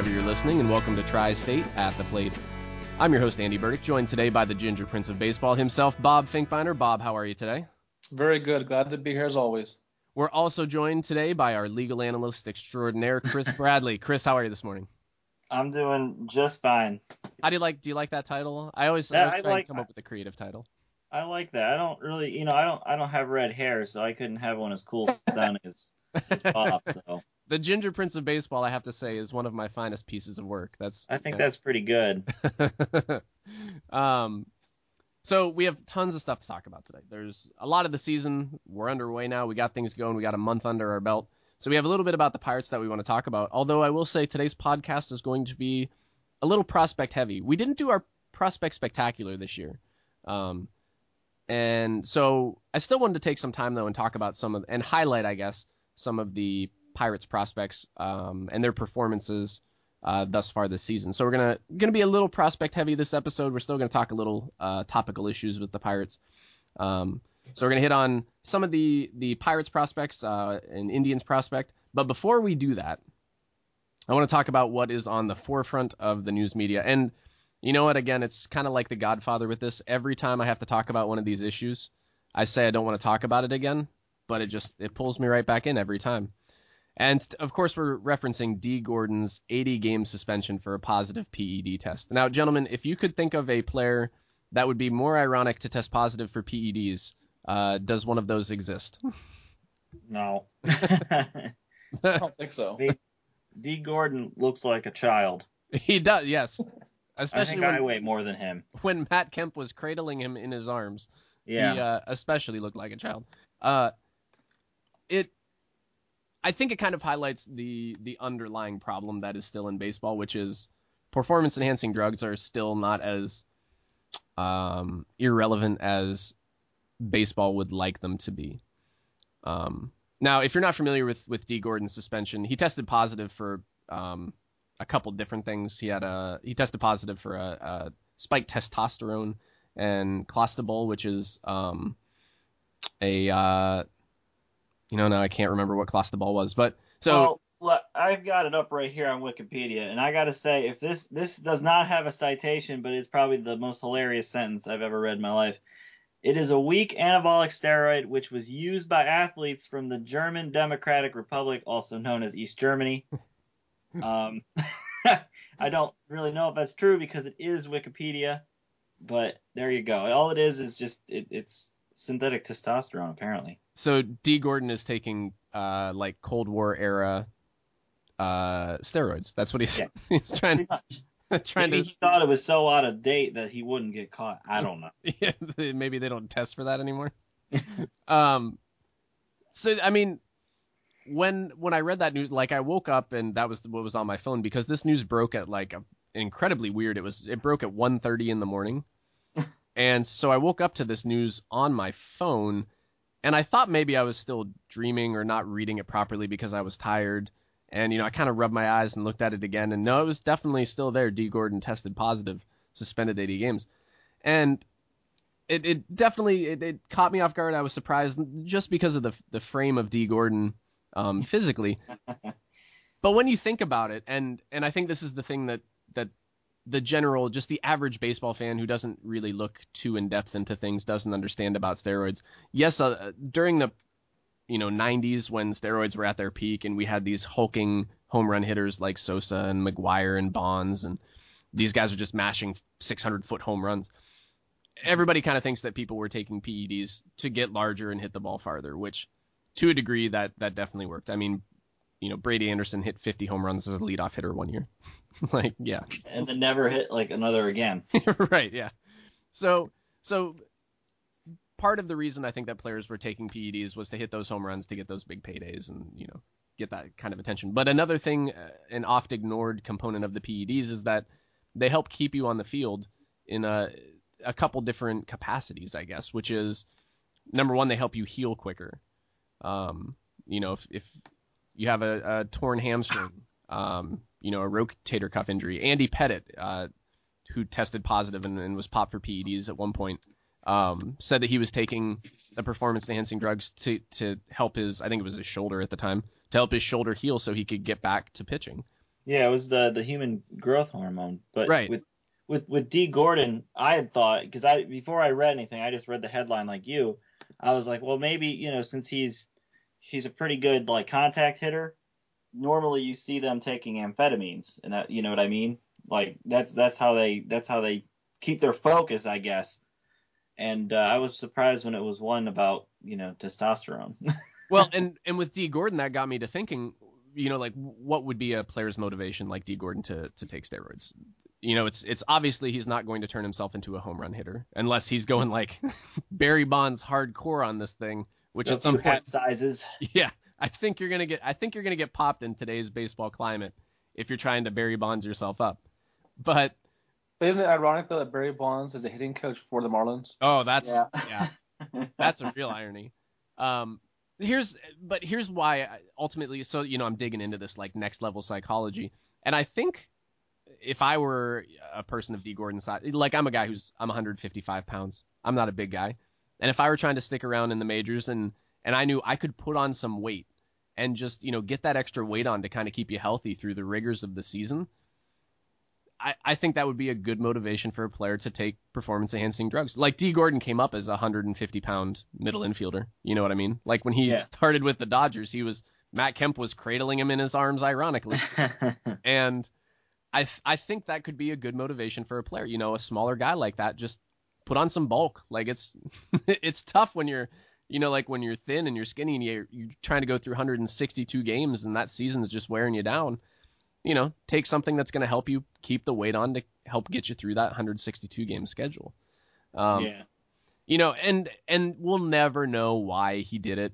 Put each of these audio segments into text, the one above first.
whenever you're listening, and welcome to Tri State at the Plate. I'm your host, Andy Burdick, joined today by the Ginger Prince of Baseball himself, Bob Finkbeiner. Bob, how are you today? Very good. Glad to be here as always. We're also joined today by our legal analyst extraordinaire, Chris Bradley. Chris, how are you this morning? I'm doing just fine. How do you like? Do you like that title? I always, Yeah, I always try like to come up with a creative title. I like that. I don't really, you know, I don't, I don't have red hair, so I couldn't have one as cool sounding as, as Bob. So The Ginger Prince of Baseball, I have to say, is one of my finest pieces of work. That's I think yeah. that's pretty good. um, so we have tons of stuff to talk about today. There's a lot of the season. We're underway now. We got things going. We got a month under our belt. So we have a little bit about the Pirates that we want to talk about. Although I will say today's podcast is going to be a little prospect heavy. We didn't do our prospect spectacular this year. Um, and so I still wanted to take some time though and talk about some of and highlight, I guess, some of the Pirates prospects um, and their performances uh, thus far this season. So we're gonna gonna be a little prospect heavy this episode. We're still gonna talk a little uh, topical issues with the Pirates. Um, so we're gonna hit on some of the the Pirates prospects uh, and Indians prospect. But before we do that, I want to talk about what is on the forefront of the news media. And you know what? Again, it's kind of like The Godfather with this. Every time I have to talk about one of these issues, I say I don't want to talk about it again, but it just it pulls me right back in every time. And of course, we're referencing Dee Gordon's 80 game suspension for a positive PED test. Now, gentlemen, if you could think of a player that would be more ironic to test positive for PEDs, uh, does one of those exist? No. I don't think so. D. Dee Gordon looks like a child. he does, yes. I Especially when, I when, weigh more than him. when Matt Kemp was cradling him in his arms. Yeah. He uh, especially looked like a child. Uh, it, I think it kind of highlights the the underlying problem that is still in baseball, which is performance enhancing drugs are still not as um, irrelevant as baseball would like them to be. Um, now, if you're not familiar with with Dee Gordon's suspension, he tested positive for um, a couple different things. He had a he tested positive for a, a spiked testosterone and clostebol, which is um, a uh, you know now I can't remember what clostebol was, but so well, look, I've got it up right here on Wikipedia, and I got to say, if this this does not have a citation, but it's probably the most hilarious sentence I've ever read in my life. It is a weak anabolic steroid which was used by athletes from the German Democratic Republic, also known as East Germany. Um, I don't really know if that's true because it is Wikipedia, but there you go. All it is is just it, it's synthetic testosterone, apparently. So Dee Gordon is taking uh, like Cold War era uh, steroids. That's what he's Yeah. he's trying trying Maybe to he thought it was so out of date that he wouldn't get caught. I don't know. yeah, maybe they don't test for that anymore. um, so I mean, when when I read that news, like I woke up and that was what was on my phone because this news broke at like a, incredibly weird. It was it broke at 1.30 in the morning, and so I woke up to this news on my phone, and I thought maybe I was still dreaming or not reading it properly because I was tired. And you know, I kind of rubbed my eyes and looked at it again, and no, it was definitely still there. Dee Gordon tested positive, suspended 80 games, and it, it definitely it, it caught me off guard. I was surprised just because of the the frame of Dee Gordon um, physically. but when you think about it, and and I think this is the thing that that the general, just the average baseball fan who doesn't really look too in depth into things, doesn't understand about steroids. Yes, uh, during the you know 90s when steroids were at their peak and we had these hulking home run hitters like Sosa and McGwire and Bonds and these guys are just mashing 600 foot home runs everybody kind of thinks that people were taking PEDs to get larger and hit the ball farther, which to a degree that that definitely worked. I mean, you know, Brady Anderson hit 50 home runs as a leadoff hitter one year. like, yeah. And then never hit like another again. right, yeah. So so part of the reason I think that players were taking PEDs was to hit those home runs to get those big paydays and, you know, get that kind of attention. But another thing, uh, an oft ignored component of the PEDs is that they help keep you on the field in a a couple different capacities, I guess, which is number one, they help you heal quicker. Um, you know, if, if you have a, a torn hamstring, um, you know, a rotator cuff injury, Andy Pettitte, uh, who tested positive and, and was popped for PEDs at one point, um, said that he was taking the performance enhancing drugs to to help his I think it was his shoulder at the time to help his shoulder heal so he could get back to pitching. Yeah, it was the the human growth hormone. But Right. with with with Dee Gordon, I had thought because I before I read anything, I just read the headline like you. I was like, well, maybe you know, since he's he's a pretty good like contact hitter. Normally, you see them taking amphetamines, and that, you know what I mean. Like that's that's how they that's how they keep their focus, I guess. And uh, I was surprised when it was one about you know testosterone. Well, and and with Dee Gordon, that got me to thinking, you know, like what would be a player's motivation like Dee Gordon to to take steroids? You know, it's it's obviously he's not going to turn himself into a home run hitter unless he's going like Barry Bonds hardcore on this thing, which at some point, sizes. yeah, I think you're gonna get I think you're gonna get popped in today's baseball climate if you're trying to Barry Bonds yourself up. But But isn't it ironic though that Barry Bonds is a hitting coach for the Marlins? oh, that's Yeah. yeah that's a real irony. Um, here's but here's why I, ultimately. So you know, I'm digging into this like next level psychology, and I think if I were a person of Dee Gordon's size, like I'm a guy who's I'm 155 pounds. I'm not a big guy, and if I were trying to stick around in the majors and and I knew I could put on some weight and just you know get that extra weight on to kind of keep you healthy through the rigors of the season. I, I think that would be a good motivation for a player to take performance enhancing drugs. Like Dee Gordon came up as a 150 pound middle infielder. You know what I mean? Like when he Yeah. started with the Dodgers, he was Matt Kemp was cradling him in his arms, ironically. and I th- I think that could be a good motivation for a player. You know, a smaller guy like that, just put on some bulk. Like it's it's tough when you're you know like when you're thin and you're skinny and you're, you're trying to go through 162 games and that season is just wearing you down. You know, take something that's going to help you keep the weight on to help get you through that 162 game schedule. Um, yeah. you know, and and we'll never know why he did it.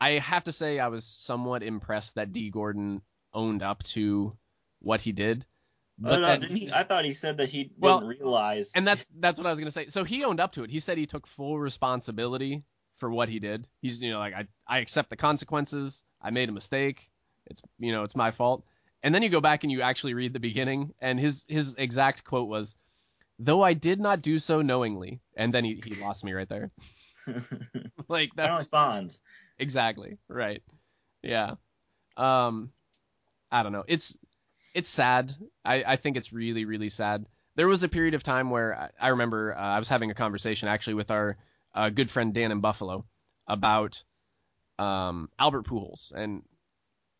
I have to say I was somewhat impressed that Dee Gordon owned up to what he did. Oh, But no, then- he, I thought he said that he didn't realize. and that's that's what I was gonna say. So he owned up to it. He said he took full responsibility for what he did. He's you know like I I accept the consequences. I made a mistake. It's you know it's my fault. And then you go back and you actually read the beginning, and his his exact quote was, "Though I did not do so knowingly," and then he he lost me right there. like that only Fonz. Exactly. Right. Yeah. Um I don't know. It's it's sad. I I think it's really really sad. There was a period of time where I, I remember uh, I was having a conversation actually with our uh, good friend Dan in Buffalo about um Albert Pujols and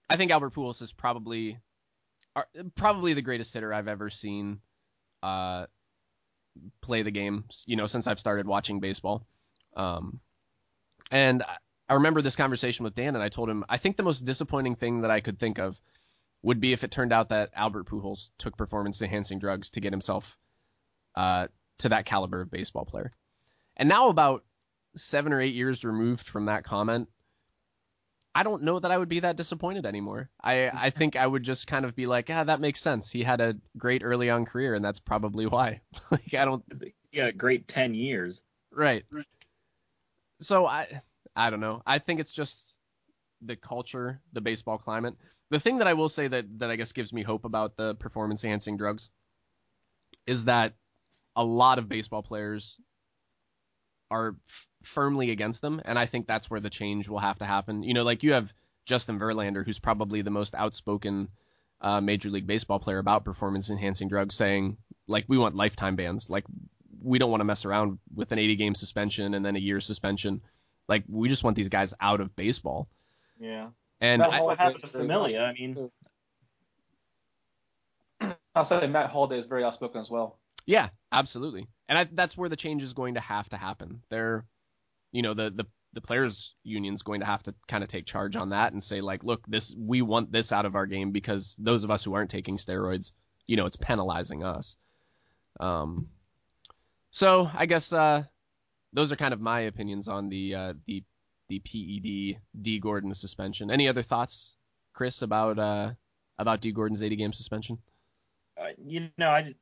I think Albert Pujols is probably are, probably the greatest hitter I've ever seen uh play the game, you know, since I've started watching baseball. Um and I- remember this conversation with Dan, and I told him I think the most disappointing thing that I could think of would be if it turned out that Albert Pujols took performance-enhancing drugs to get himself uh, to that caliber of baseball player. And now, about seven or eight years removed from that comment, I don't know that I would be that disappointed anymore. I I think I would just kind of be like, ah, that makes sense. He had a great early on career, and that's probably why. like I don't He got a great ten years. Right. So I I don't know. I think it's just the culture, the baseball climate. The thing that I will say that that I guess gives me hope about the performance enhancing drugs is that a lot of baseball players are f- firmly against them and I think that's where the change will have to happen. You know, like you have Justin Verlander who's probably the most outspoken uh, major league baseball player about performance enhancing drugs saying like we want lifetime bans. Like we don't want to mess around with an 80 game suspension and then a year suspension. Like we just want these guys out of baseball. Yeah. And Matt I, what Holliday happened to Familia? I mean- I'll say Matt Holliday is very outspoken as well. yeah, absolutely. And I, that's where the change is going to have to happen. They're, you know, the the the players union's going to have to kind of take charge on that and say like, look, this we want this out of our game because those of us who aren't taking steroids, you know, it's penalizing us. Um, so I guess uh, those are kind of my opinions on the uh, the the PED Dee Gordon suspension. Any other thoughts, Chris, about uh, about Dee Gordon's 80 game suspension? Uh, you know, I just,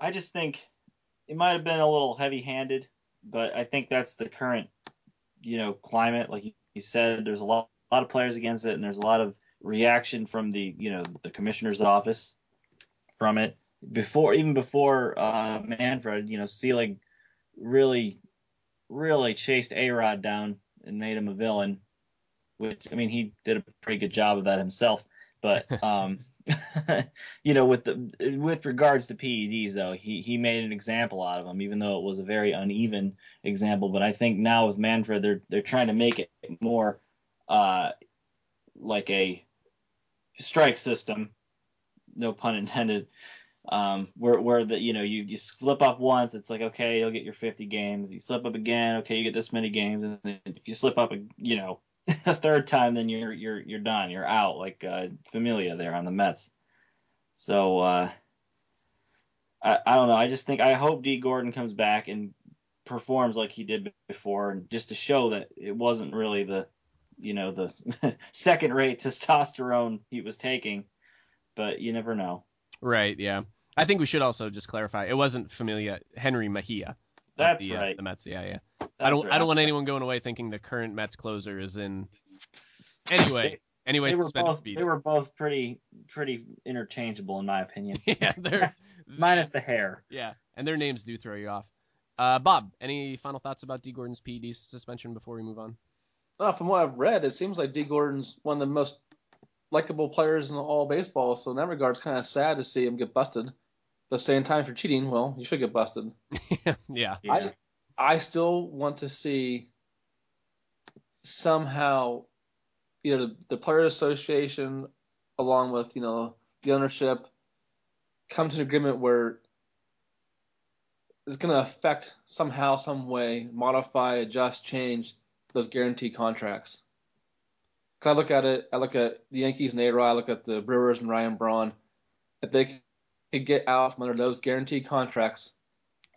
I just think it might have been a little heavy-handed, but I think that's the current, you know, climate. Like you you said, there's a lot, a lot of players against it, and there's a lot of reaction from the, you know, the commissioner's office from it. Before, even before uh, Manfred, you know, Selig really, really chased A Rod down and made him a villain. Which I mean, he did a pretty good job of that himself. But um, you know, with the with regards to PEDs though, he he made an example out of them, even though it was a very uneven example. But I think now with Manfred, they're they're trying to make it more uh, like a strike system, no pun intended. Um, where where the you know you you slip up once, it's like okay, you'll get your 50 games. You slip up again, okay, you get this many games, and if you slip up, you know, a third time, then you're you're you're done. You're out, like uh, Familia there on the Mets. So uh, I I don't know. I just think I hope Dee Gordon comes back and performs like he did before, and just to show that it wasn't really the you know the second rate testosterone he was taking. But you never know. Right. Yeah. I think we should also just clarify. It wasn't Familia. Jenrry Mejia. That's the, right. Uh, the Mets. Yeah. Yeah. That's I don't. right. I don't want anyone going away thinking the current Mets closer is in. Anyway. anyway. They were both for they were both pretty pretty interchangeable in my opinion. yeah. They're. Minus the hair. Yeah, and their names do throw you off. Uh, Bob, any final thoughts about Dee Gordon's PED suspension before we move on? Uh, from what I've read, it seems like Dee Gordon's one of the most likable players in all baseball. So in that regard, it's kind of sad to see him get busted. The same time for cheating, well, you should get busted. yeah. Yeah. I I still want to see somehow either the, the Players Association, along with you know the ownership, come to an agreement where it's going to affect somehow, some way, modify, adjust, change those guaranteed contracts. Because I look at it, I look at the Yankees and A-Rod, I look at the Brewers and Ryan Braun. If they could get out from under those guaranteed contracts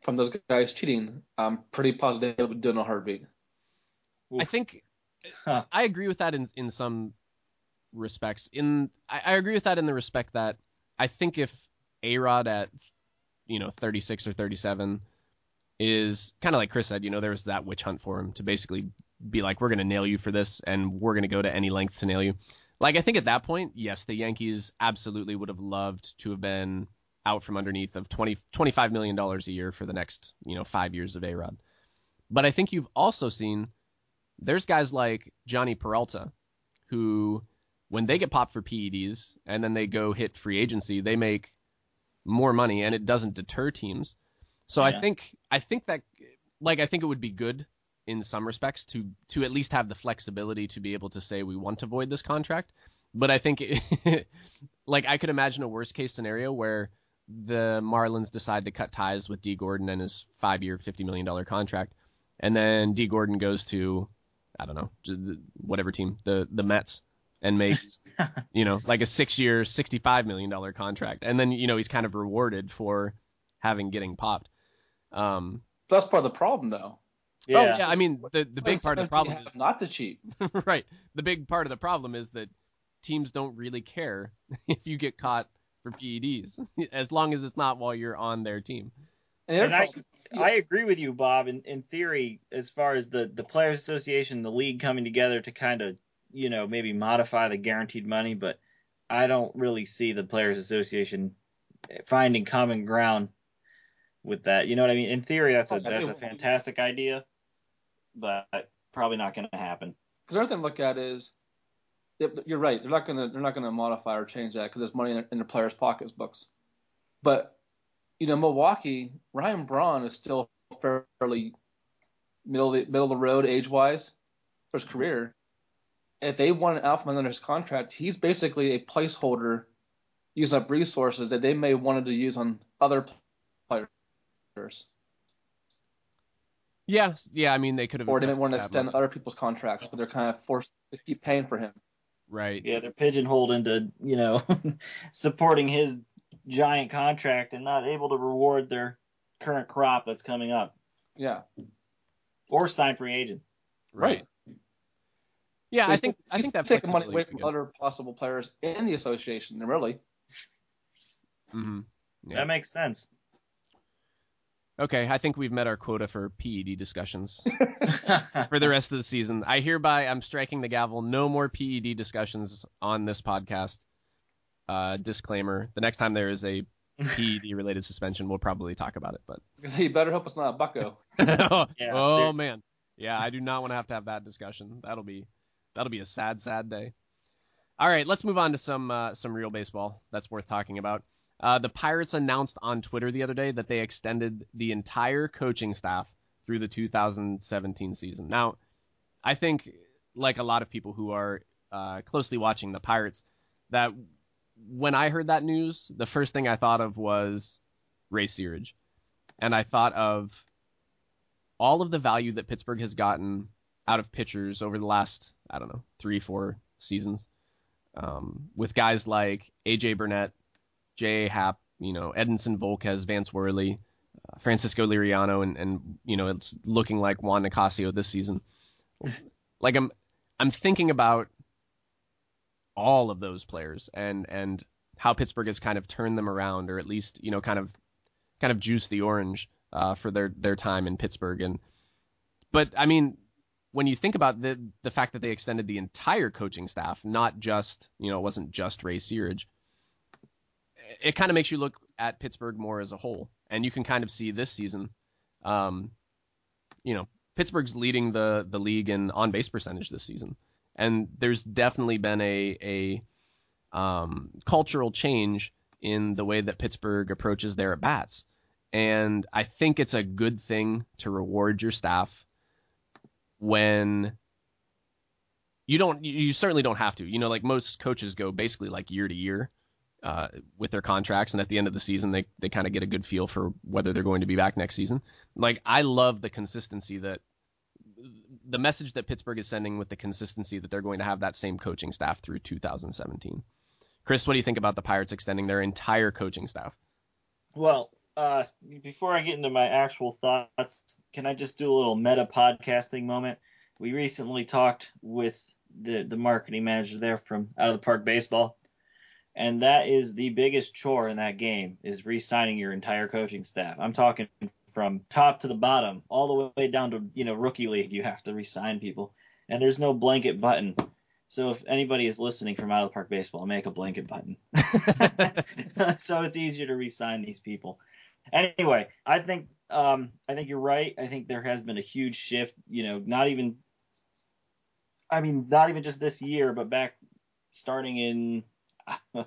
from those guys cheating, I'm pretty positive they would do in a heartbeat. I think Huh. I agree with that in in some respects. In I, I agree with that in the respect that I think if A Rod at you know 36 or 37 is kind of like Chris said, you know, there was that witch hunt for him to basically be like, we're going to nail you for this, and we're going to go to any length to nail you. Like I think at that point, yes, the Yankees absolutely would have loved to have been out from underneath of 20 25 million dollars a year for the next you know five years of A Rod. But I think you've also seen there's guys like Jhonny Peralta who when they get popped for PEDs and then they go hit free agency, they make more money and it doesn't deter teams. So I think I think that like I think it would be good in some respects to to at least have the flexibility to be able to say we want to void this contract. But I think like I could imagine a worst case scenario where the Marlins decide to cut ties with Dee Gordon and his 5-year 50 million dollar contract and then Dee Gordon goes to I don't know, whatever team, the the Mets, and makes you know like a six year, sixty five million dollar contract, and then you know he's kind of rewarded for having getting popped. Um, That's part of the problem, though. Oh yeah, I mean the the big part of the problem is not to cheat. right. The big part of the problem is that teams don't really care if you get caught for PEDs as long as it's not while you're on their team. And, And I, I agree with you, Bob. In, in theory, as far as the the players' association, the league coming together to kind of, you know, maybe modify the guaranteed money, but I don't really see the players' association finding common ground with that. You know what I mean? In theory, that's a that's a fantastic idea, but probably not going to happen. Because the other thing to look at is, if, you're right. They're not gonna they're not gonna modify or change that because there's money in, their- in the players' pockets books. But you know, Milwaukee, Ryan Braun is still fairly middle of the, middle of the road age wise for his career. If they want an alpha from under his contract, he's basically a placeholder using up resources that they may have wanted to use on other players, Yes, yeah. I mean they could have or they may want to extend other people's contracts, but they're kind of forced to keep paying for him. Right. Yeah, they're pigeonholed into you know supporting his giant contract and not able to reward their current crop that's coming up Yeah, or sign free agent. Right. Yeah, So I think ta- I think that taking money away from good. other possible players in the association. Really, Mhm. Yeah. That makes sense. Okay, I think we've met our quota for PED discussions for the rest of the season. I hereby I'm striking the gavel. No more PED discussions on this podcast. Uh, disclaimer: the next time there is a PED related suspension, we'll probably talk about it. But Because you better hope it's not a Bucco. oh seriously. man, yeah, I do not want to have to have that discussion. That'll be that'll be a sad, sad day. All right, let's move on to some uh, some real baseball that's worth talking about. Uh, the Pirates announced on Twitter the other day that they extended the entire coaching staff through the 2017 season. Now, I think, like a lot of people who are uh, closely watching the Pirates, that when I heard that news, the first thing I thought of was Ray Searage, and I thought of all of the value that Pittsburgh has gotten out of pitchers over the last I don't know three four seasons, um, with guys like AJ Burnett, J. Happ, you know Edinson Volquez, Vance Worley, uh, Francisco Liriano, and and you know it's looking like Juan Nicasio this season. Like I'm I'm thinking about all of those players and and how Pittsburgh has kind of turned them around, or at least you know kind of kind of juiced the orange uh, for their their time in Pittsburgh. And but I mean, when you think about the the fact that they extended the entire coaching staff, not just you know it wasn't just Ray Searage, it kind of makes you look at Pittsburgh more as a whole, and you can kind of see this season, um, you know, Pittsburgh's leading the the league in on base percentage this season, and there's definitely been a a um, cultural change in the way that Pittsburgh approaches their at bats. And I think it's a good thing to reward your staff when you don't, you certainly don't have to. You know, like most coaches go basically like year to year uh, with their contracts. And at the end of the season, they, they kind of get a good feel for whether they're going to be back next season. Like, I love the consistency that the message that Pittsburgh is sending with the consistency that they're going to have that same coaching staff through 2017. Chris, what do you think about the Pirates extending their entire coaching staff? Well, uh, before I get into my actual thoughts, can I just do a little meta podcasting moment? We recently talked with the the marketing manager there from Out of the Park Baseball, and that is the biggest chore in that game is re-signing your entire coaching staff. I'm talking from top to the bottom, all the way down to you know rookie league. You have to re-sign people, and there's no blanket button. So if anybody is listening from Out of the Park Baseball, make a blanket button, so it's easier to re-sign these people. Anyway, I think um, I think you're right. I think there has been a huge shift. You know, not even, I mean, not even just this year, but back starting in,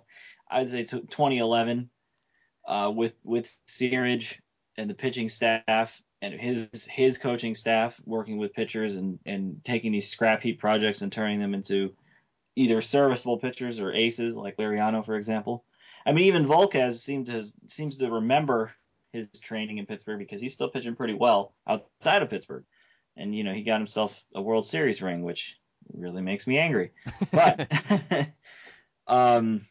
I'd say 2011, uh, with with Searage and the pitching staff and his his coaching staff working with pitchers and and taking these scrap heap projects and turning them into either serviceable pitchers or aces like Liriano for example. I mean, even Volquez seems to seems to remember his training in Pittsburgh because he's still pitching pretty well outside of Pittsburgh, and you know he got himself a World Series ring, which really makes me angry. But um,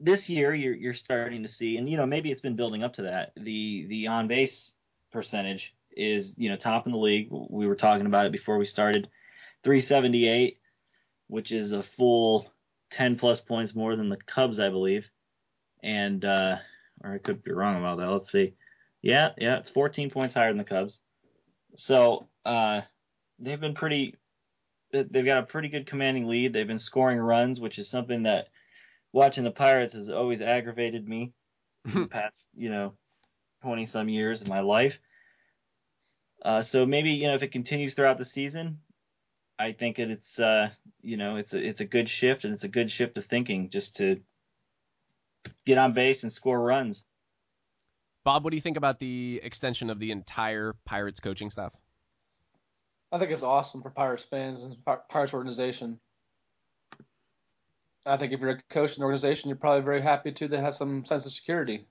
this year you're you're starting to see, and you know maybe it's been building up to that. The the on base percentage is you know top in the league. We were talking about it before we started, 378, which is a full 10 plus points more than the Cubs, I believe. And uh, or I could be wrong about that. Let's see. Yeah, yeah, it's 14 points higher than the Cubs. So uh, they've been pretty. They've got a pretty good commanding lead. They've been scoring runs, which is something that watching the Pirates has always aggravated me in the past, you know, 20 some years of my life. Uh, so maybe you know if it continues throughout the season, I think that it's uh, you know it's a it's a good shift and it's a good shift of thinking just to get on base and score runs. Bob, what do you think about the extension of the entire Pirates coaching staff? I think it's awesome for Pirates fans and Pirates organization. I think if you're a coach in the organization, you're probably very happy too that has some sense of security.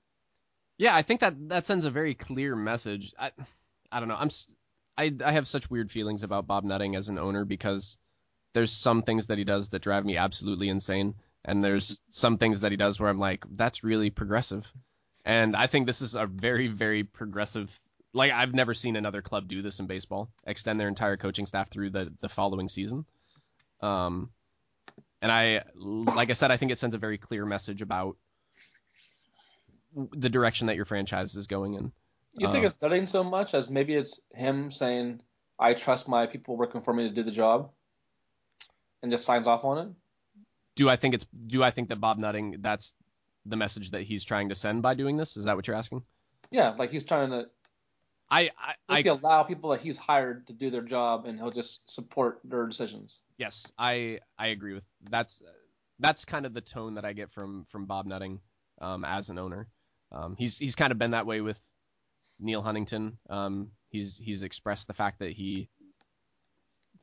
Yeah, I think that that sends a very clear message. I, I don't know. I'm I I have such weird feelings about Bob Nutting as an owner because there's some things that he does that drive me absolutely insane, and there's some things that he does where I'm like, that's really progressive. And I think this is a very very progressive. Like I've never seen another club do this in baseball, extend their entire coaching staff through the the following season. Um, and I, like I said, I think it sends a very clear message about the direction that your franchise is going in. You think Um, it's studying so much as maybe it's him saying, "I trust my people working for me to do the job," and just signs off on it? do I think it's do I think that Bob Nutting that's the message that he's trying to send by doing this? Is that what you're asking? Yeah, like he's trying to I I, I allow people that he's hired to do their job, and he'll just support their decisions. yes, I I agree with that's that's kind of the tone that I get from from Bob Nutting um, as an owner. Um, he's he's kind of been that way with Neal Huntington. Um, he's he's expressed the fact that he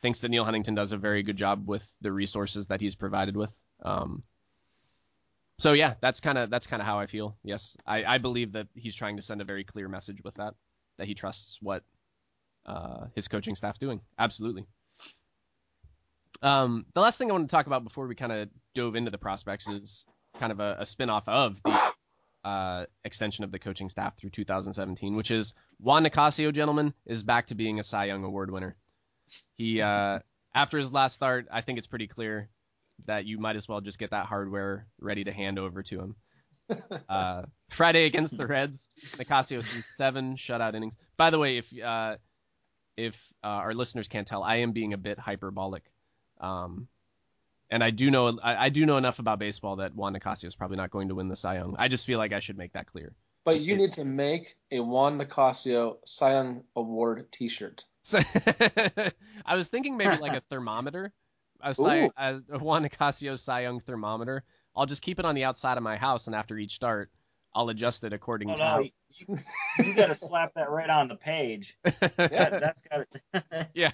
thinks that Neal Huntington does a very good job with the resources that he's provided with. Um, so yeah, that's kind of that's kind of how I feel. Yes, I, I believe that he's trying to send a very clear message with that, that he trusts what uh, his coaching staff's doing. Absolutely. Um, the last thing I want to talk about before we kind of dove into the prospects is kind of a, a spin-off of the uh, extension of the coaching staff through 2017, which is Juan Nicasio, gentlemen, is back to being a Cy Young Award winner. He, uh, after his last start, I think it's pretty clear that you might as well just get that hardware ready to hand over to him. Uh, Friday against the Reds, Nicasio threw seven shutout innings. By the way, if uh, if uh, our listeners can't tell, I am being a bit hyperbolic. Um, and I do know I, I do know enough about baseball that Juan Nicasio is probably not going to win the Cy Young. I just feel like I should make that clear. But you need to make a Juan Nicasio Cy Young Award T-shirt. So I was thinking maybe like a thermometer, a, Cy, a, a Juan Nicasio Cy Young thermometer. I'll just keep it on the outside of my house, and after each start, I'll adjust it according Oh to how. no, you, you got to slap that right on the page. That, that's got to. Yeah.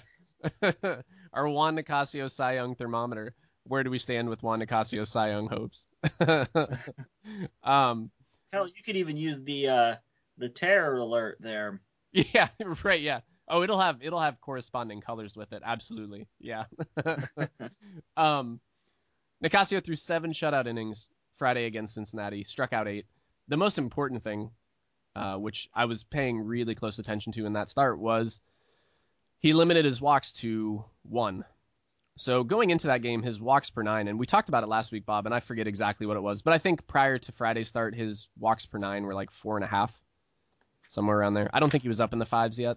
Our Juan Nicasio Cy Young thermometer. Where do we stand with Juan Nicasio Cy Young hopes? um, Hell, you could even use the uh, the terror alert there. yeah, right, yeah. Oh, it'll have it'll have corresponding colors with it. Absolutely, yeah. um, Nicasio threw seven shutout innings Friday against Cincinnati, struck out eight. The most important thing, uh, which I was paying really close attention to in that start, was he limited his walks to one. So going into that game, his walks per nine, and we talked about it last week, Bob, and I forget exactly what it was, but I think prior to Friday's start, his walks per nine were like four and a half, somewhere around there. I don't think he was up in the fives yet.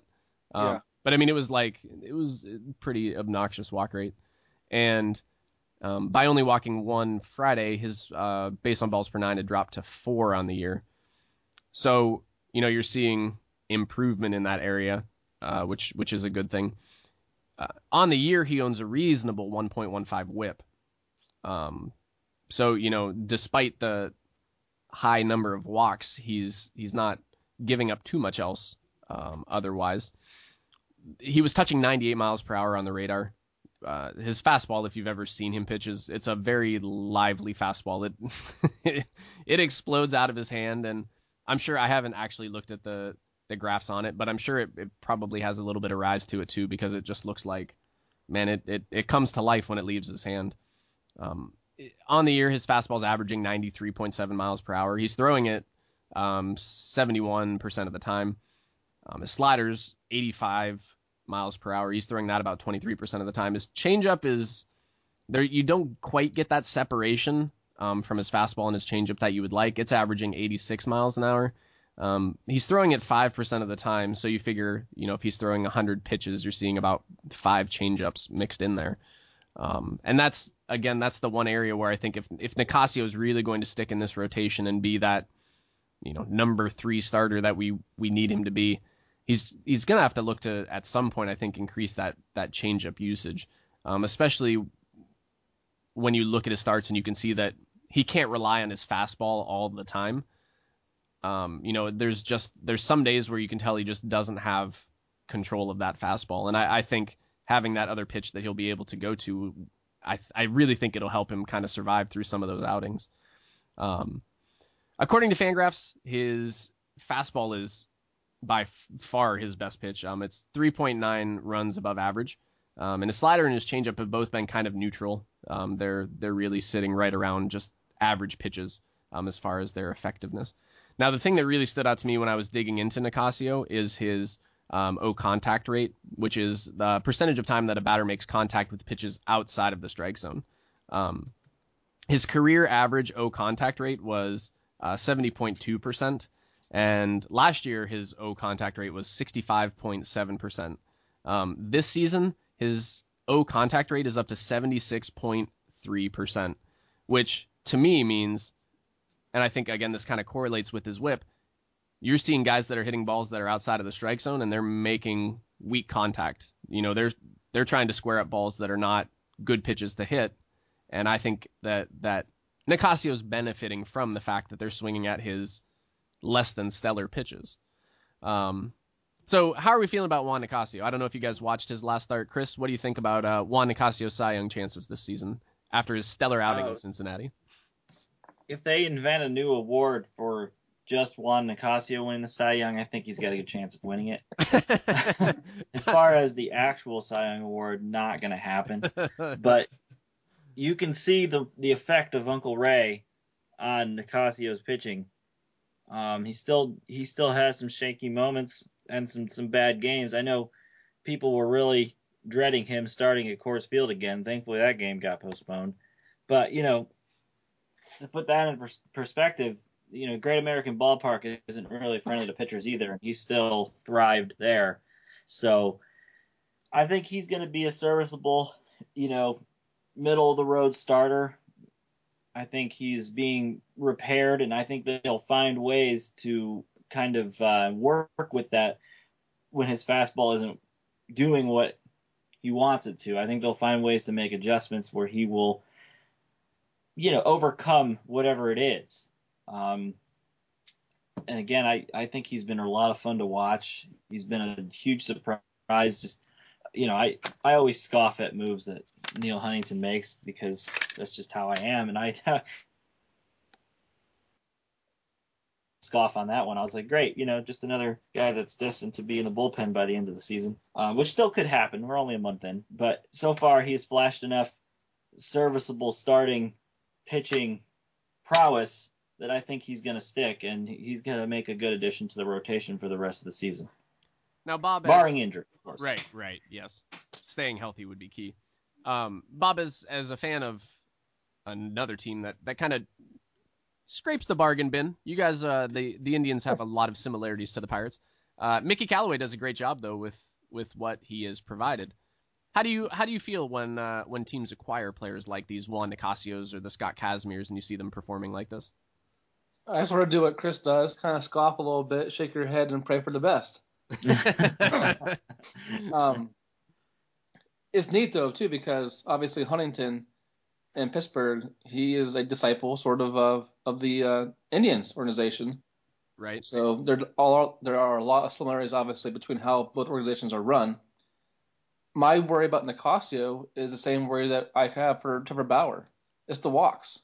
Um, Yeah. But I mean, it was like it was a pretty obnoxious walk rate, and um, by only walking one Friday, his uh, base on balls per nine had dropped to four on the year. So you know you're seeing improvement in that area, uh, which which is a good thing. Uh, on the year, he owns a reasonable 1.15 WHIP. Um, so you know, despite the high number of walks, he's he's not giving up too much else um, otherwise. He was touching 98 miles per hour on the radar. Uh, his fastball, if you've ever seen him pitch, is it's a very lively fastball. It it explodes out of his hand, and I'm sure I haven't actually looked at the the graphs on it, but I'm sure it, it probably has a little bit of rise to it too because it just looks like, man, it it, it comes to life when it leaves his hand. Um, on the year, his fastball's averaging 93.7 miles per hour. He's throwing it um, 71% of the time. Um, his slider's 85 miles per hour. He's throwing that about 23% of the time. His changeup is there. You don't quite get that separation um, from his fastball and his changeup that you would like. It's averaging 86 miles an hour. Um, he's throwing it 5% of the time. So you figure, you know, if he's throwing 100 pitches, you're seeing about five changeups mixed in there. Um, and that's again, that's the one area where I think if if Nicasio is really going to stick in this rotation and be that, you know, number three starter that we we need him to be, he's he's gonna have to look to at some point I think increase that that changeup usage, um, especially when you look at his starts and you can see that he can't rely on his fastball all the time. Um, you know, there's just there's some days where you can tell he just doesn't have control of that fastball, and I, I think having that other pitch that he'll be able to go to, I I really think it'll help him kind of survive through some of those outings. Um, according to Fangraphs, his fastball is by far his best pitch. Um, it's 3.9 runs above average, um, and his slider and his changeup have both been kind of neutral. Um, they're they're really sitting right around just average pitches um, as far as their effectiveness. Now, the thing that really stood out to me when I was digging into Nicasio is his um, O contact rate, which is the percentage of time that a batter makes contact with pitches outside of the strike zone. Um, his career average O contact rate was uh, 70.2%, and last year his O contact rate was 65.7%. Um, this season, his O contact rate is up to 76.3%, which to me means and I think again this kind of correlates with his whip. You're seeing guys that are hitting balls that are outside of the strike zone and they're making weak contact. You know, they're they're trying to square up balls that are not good pitches to hit, and I think that that Nicasio's benefiting from the fact that they're swinging at his less than stellar pitches. Um, so how are we feeling about Juan Nicasio? I don't know if you guys watched his last start. Chris, what do you think about uh, Juan Nicasio's Cy Young chances this season after his stellar outing Uh, in Cincinnati? If they invent a new award for just Juan Nicasio winning the Cy Young, I think he's got a good chance of winning it. As far as the actual Cy Young award, not going to happen. But you can see the the effect of Uncle Ray on Nicasio's pitching. Um, he still he still has some shaky moments and some some bad games. I know people were really dreading him starting at Coors Field again. Thankfully, that game got postponed. But you know, to put that in pers- perspective, you know, Great American Ballpark isn't really friendly to pitchers either. He still thrived there, so I think he's going to be a serviceable, you know, middle of the road starter. I think he's being repaired, and I think they'll find ways to kind of uh, work with that when his fastball isn't doing what he wants it to. I think they'll find ways to make adjustments where he will, you know, overcome whatever it is. Um, and again, I, I think he's been a lot of fun to watch. He's been a huge surprise. Just, you know, I, I always scoff at moves that Neal Huntington makes because that's just how I am. And I scoff on that one. I was like, great, you know, just another guy that's destined to be in the bullpen by the end of the season, uh, which still could happen. We're only a month in, but so far he has flashed enough serviceable starting pitching prowess that I think he's going to stick and he's going to make a good addition to the rotation for the rest of the season, now, Bob, barring as- injury, of course. Right, right, yes. Staying healthy would be key. Um, Bob, as as a fan of another team that that kind of scrapes the bargain bin, you guys, uh, the the Indians have a lot of similarities to the Pirates. Uh, Mickey Callaway does a great job though with with what he has provided. How do you how do you feel when uh, when teams acquire players like these Juan Nicasios or the Scott Kazmirs and you see them performing like this? I sort of do what Chris does, kind of scoff a little bit, shake your head, and pray for the best. Um, it's neat though too because obviously Huntington in Pittsburgh, he is a disciple sort of of, of the uh, Indians organization. right. So there all there are a lot of similarities obviously between how both organizations are run. My worry about Nicasio is the same worry that I have for Trevor Bauer. It's the walks.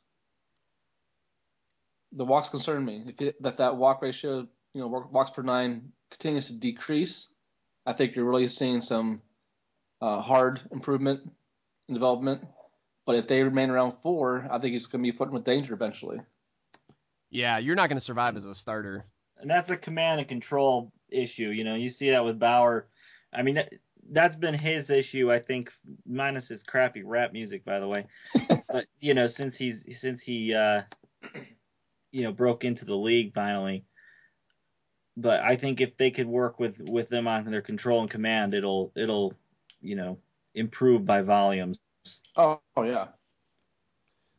The walks concern me. If that that walk ratio, you know, walk- walks per nine continues to decrease, I think you're really seeing some uh, hard improvement and development. But if they remain around four, I think he's going to be flirting with danger eventually. Yeah, you're not going to survive as a starter. and that's a command and control issue. You know, you see that with Bauer. I mean, that, that's been his issue, I think, minus his crappy rap music, by the way. but you know, since he's since he uh, you know broke into the league finally. But I think if they could work with with them on their control and command, it'll it'll you know improve by volumes. Oh, oh yeah.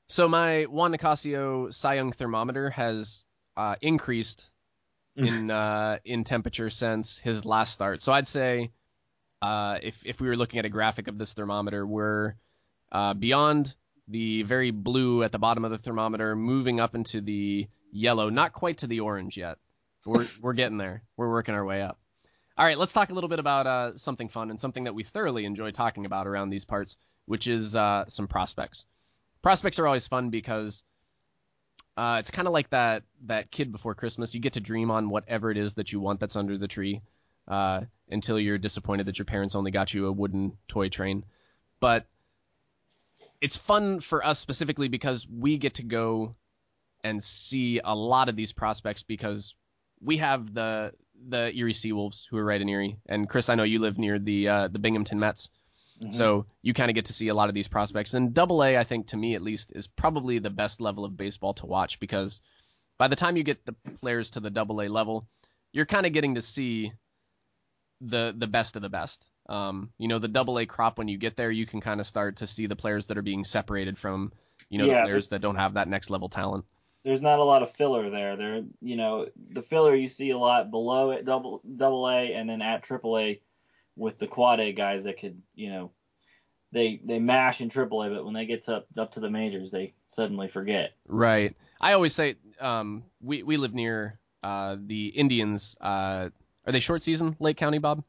So my Juan Nicasio Cy Young thermometer has uh, increased in uh, in temperature since his last start. So I'd say uh, if if we were looking at a graphic of this thermometer, we're uh, beyond the very blue at the bottom of the thermometer, moving up into the yellow, not quite to the orange yet. We're we're getting there. We're working our way up. All right, let's talk a little bit about uh, something fun and something that we thoroughly enjoy talking about around these parts, which is uh, some prospects. Prospects are always fun because uh, it's kind of like that that kid before Christmas. You get to dream on whatever it is that you want that's under the tree uh, until you're disappointed that your parents only got you a wooden toy train. But it's fun for us specifically because we get to go and see a lot of these prospects because we have the the Erie Seawolves who are right in Erie, and Chris, I know you live near the uh, the Binghamton Mets. Mhm. So you kind of get to see a lot of these prospects. And double A, I think, to me at least, is probably the best level of baseball to watch because by the time you get the players to the double A level, you're kind of getting to see the the best of the best. Um, you know, the double A crop when you get there, you can kind of start to see the players that are being separated from, you know, Yeah, the players that don't have that next level talent. There's not a lot of filler there. There, you know, the filler you see a lot below it, double double A, and then at triple A, with the quad A guys that could, you know, they they mash in triple A, but when they get to up to the majors, they suddenly forget. Right. I always say, um, we we live near uh, the Indians. Uh, are they short season Lake County, Bob?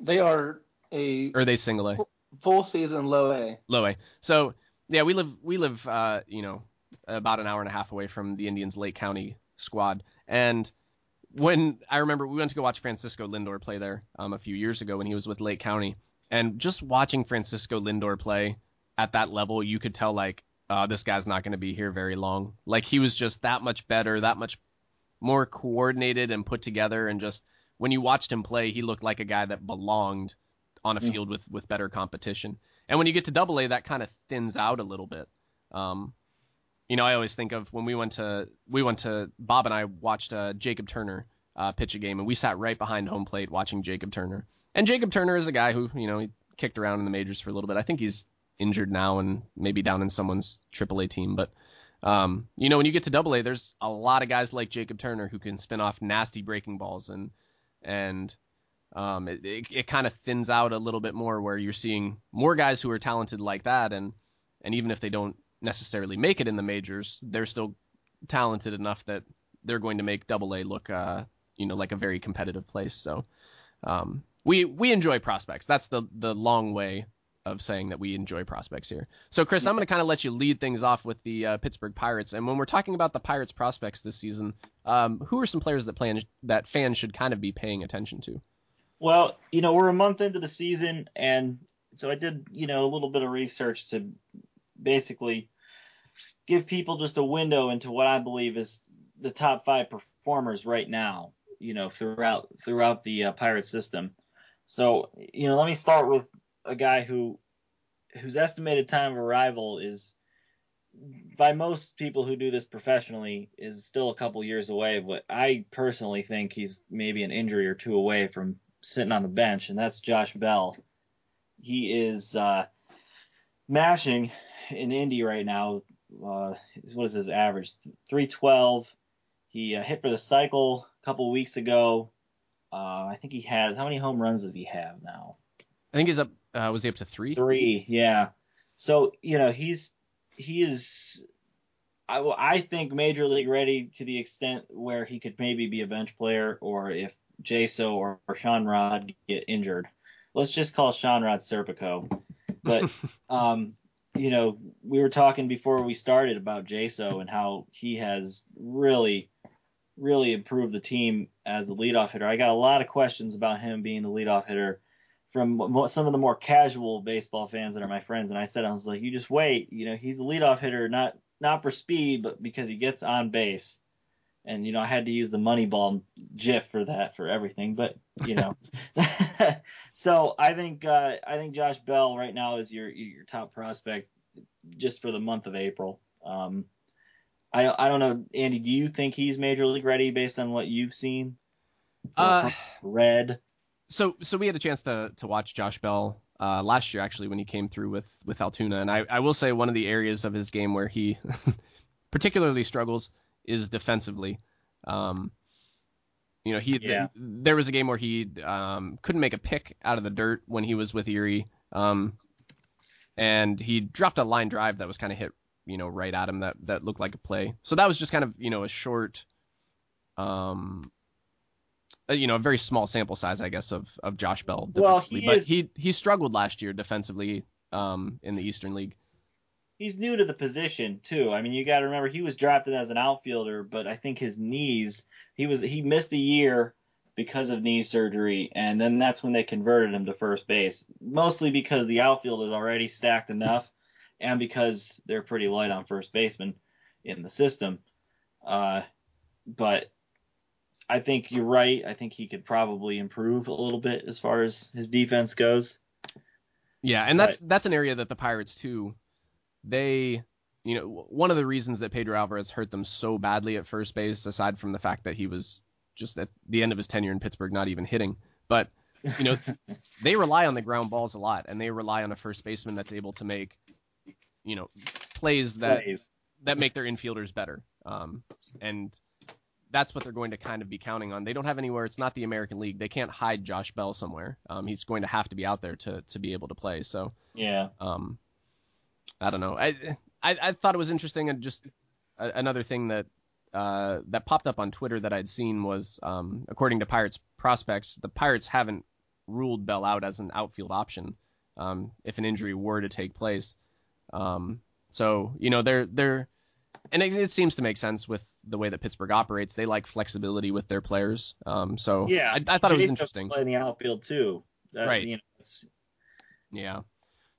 They are a Or are they single A? full season low A. Low A. So yeah, we live we live uh, you know about an hour and a half away from the Indians Lake County squad, and when I remember we went to go watch Francisco Lindor play there um, a few years ago when he was with Lake County, and just watching Francisco Lindor play at that level, you could tell like uh, this guy's not going to be here very long. Like he was just that much better, that much more coordinated and put together, and just when you watched him play, he looked like a guy that belonged on a Mm. field with with better competition. And when you get to Double A, that kind of thins out a little bit. Um, you know, I always think of when we went to we went to Bob and I watched uh, Jacob Turner uh, pitch a game, and we sat right behind home plate watching Jacob Turner. And Jacob Turner is a guy who you know he kicked around in the majors for a little bit. I think he's injured now and maybe down in someone's AAA team, but. Um, you know, when you get to Double A, there's a lot of guys like Jacob Turner who can spin off nasty breaking balls, and and um, it, it, it kind of thins out a little bit more where you're seeing more guys who are talented like that, and and even if they don't necessarily make it in the majors, they're still talented enough that they're going to make Double A look, uh, you know, like a very competitive place. So um, we we enjoy prospects. That's the the long way of saying that we enjoy prospects here. So Chris, I'm going to kind of let you lead things off with the uh, Pittsburgh Pirates. And when we're talking about the Pirates prospects this season, um, who are some players that plan that fans should kind of be paying attention to? Well, you know, we're a month into the season, and so I did, you know, a little bit of research to basically give people just a window into what I believe is the top five performers right now, you know, throughout throughout the uh, Pirate system. So, you know, let me start with a guy who whose estimated time of arrival is by most people who do this professionally is still a couple years away, but I personally think he's maybe an injury or two away from sitting on the bench, and that's Josh Bell. He is uh, mashing in Indy right now. Uh, what is his average? 312. He uh, hit for the cycle a couple weeks ago. Uh, I think he has. How many home runs does he have now? I think he's up. Uh, was he up to three? Three, yeah. So you know he's he is. I, I think major league ready to the extent where he could maybe be a bench player, or if Jaso or, or Sean Rod get injured, let's just call Sean Rod Serpico. But um, you know, we were talking before we started about Jaso and how he has really, really improved the team as the leadoff hitter. I got a lot of questions about him being the leadoff hitter from some of the more casual baseball fans that are my friends, and I said I was like, you just wait. You know, he's the leadoff hitter, not not for speed, but because he gets on base. And you know, I had to use the Moneyball GIF for that for everything, but you know. so I think uh, I think Josh Bell right now is your your top prospect just for the month of April. Um, I I don't know, Andy. Do you think he's major league ready based on what you've seen? Uh, Red. so so we had a chance to to watch Josh Bell uh, last year actually when he came through with with Altoona, and I I will say one of the areas of his game where he particularly struggles is defensively. Um, you know, he Yeah. there was a game where he um, couldn't make a pick out of the dirt when he was with Erie, um, and he dropped a line drive that was kind of hit you know right at him that that looked like a play. So that was just kind of you know a short, um, uh, you know, a very small sample size, I guess, of of Josh Bell Well, defensively. he but is- he he struggled last year defensively um, in the Eastern League. He's new to the position too. I mean, you got to remember he was drafted as an outfielder, but I think his knees he was he missed a year because of knee surgery, and then that's when they converted him to first base. Mostly because the outfield is already stacked enough, and because they're pretty light on first baseman in the system. Uh, but I think you're right. I think he could probably improve a little bit as far as his defense goes. Yeah, and that's that's an area that the Pirates too, they, you know, one of the reasons that Pedro Alvarez hurt them so badly at first base, aside from the fact that he was just at the end of his tenure in Pittsburgh not even hitting, but you know, they rely on the ground balls a lot, and they rely on a first baseman that's able to make, you know, plays that Plays. that make their infielders better. um, and that's what they're going to kind of be counting on. They don't have anywhere. It's not the American League. They can't hide Josh Bell somewhere. Um, he's going to have to be out there to to be able to play. So Yeah. um, I don't know. I, I I thought it was interesting, and just a, another thing that uh, that popped up on Twitter that I'd seen was, um, according to Pirates prospects, the Pirates haven't ruled Bell out as an outfield option um, if an injury were to take place. Um, so you know they're they're and it, it seems to make sense with the way that Pittsburgh operates. They like flexibility with their players. Um, so Yeah. I, I thought it was interesting. Play in the outfield too. That, Right. You know, it's, Yeah.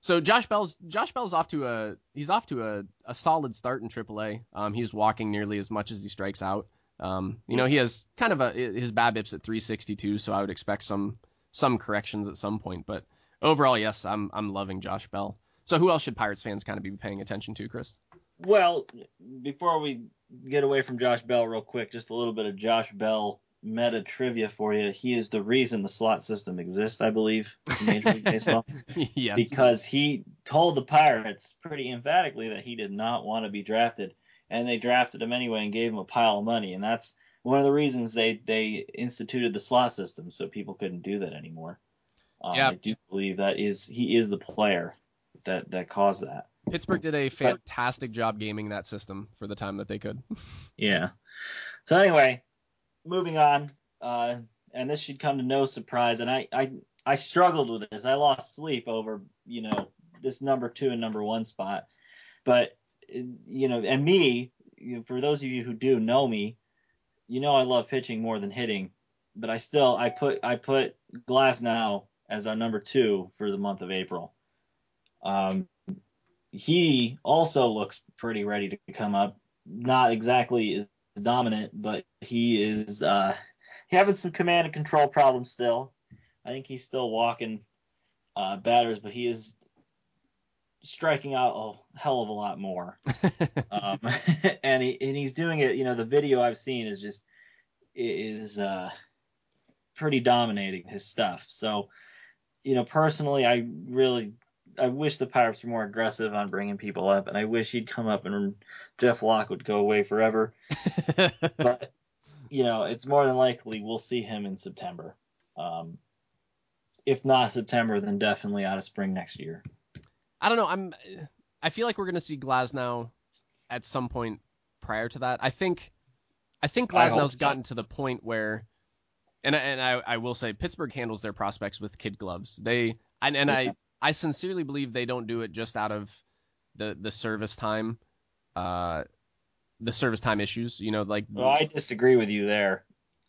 So Josh Bell's Josh Bell's off to a he's off to a, a solid start in AAA. Um, he's walking nearly as much as he strikes out. Um, you know, he has kind of a his BABIP's at 362, so I would expect some some corrections at some point. But overall, yes, I'm I'm loving Josh Bell. So who else should Pirates fans kind of be paying attention to, Chris? well, before we get away from Josh Bell real quick, just a little bit of Josh Bell meta trivia for you. He is the reason the slot system exists, I believe, in Major League Baseball. yes. because he told the Pirates pretty emphatically that he did not want to be drafted, and they drafted him anyway and gave him a pile of money, and that's one of the reasons they they instituted the slot system so people couldn't do that anymore. Um, Yeah. I do believe that is he is the player that that caused that. Pittsburgh did a fantastic job gaming that system for the time that they could. Yeah. So anyway, moving on, uh, and this should come to no surprise. And I, I, I struggled with this. I lost sleep over, you know, this number two and number one spot. But you know, and me, for those of you who do know me, you know I love pitching more than hitting. But I still, I put, I put Glasnow as our number two for the month of April. Um, he also looks pretty ready to come up. Not exactly dominant, but he is uh, having some command and control problems still. I think he's still walking uh, batters, but he is striking out a hell of a lot more. um, and he and he's doing it. You know, the video I've seen is just is uh, pretty dominating his stuff. So, you know, personally, I really I wish the Pirates were more aggressive on bringing people up, and I wish he'd come up and Jeff Locke would go away forever. But you know, it's more than likely we'll see him in September. Um, if not September, then definitely out of spring next year. I don't know. I'm. I feel like we're gonna see Glasnow at some point prior to that. I think. I think I hope Glasnow's so. gotten to the point where, and I- and I, I will say Pittsburgh handles their prospects with kid gloves. They and, and Yeah. I I sincerely believe they don't do it just out of the the service time, uh, the service time issues. You know, like Well, I disagree with you there.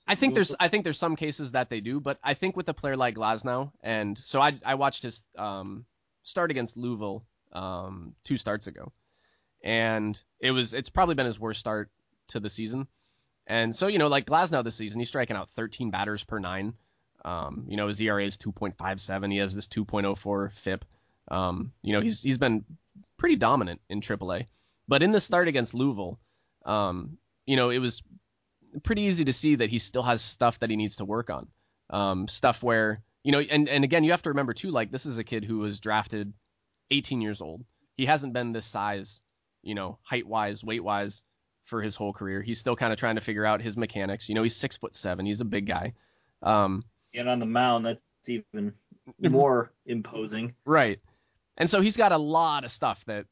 I think there's I think there's some cases that they do, but I think with a player like Glasnow, and so I I watched his um, start against Louisville um, two starts ago, and it was it's probably been his worst start to the season, and so you know like Glasnow this season he's striking out 13 batters per nine, um, you know his ERA is 2.57, he has this 2.04 FIP, um, you know he's he's been pretty dominant in AAA, but in the start against Louisville, um, you know it was pretty easy to see that he still has stuff that he needs to work on. Um, stuff where you know, and and again, you have to remember too, like this is a kid who was drafted 18 years old. He hasn't been this size, you know, height wise, weight wise, for his whole career. He's still kind of trying to figure out his mechanics. You know, he's six foot seven. He's a big guy. Um, And on the mound, that's even more imposing. Right. And so he's got a lot of stuff that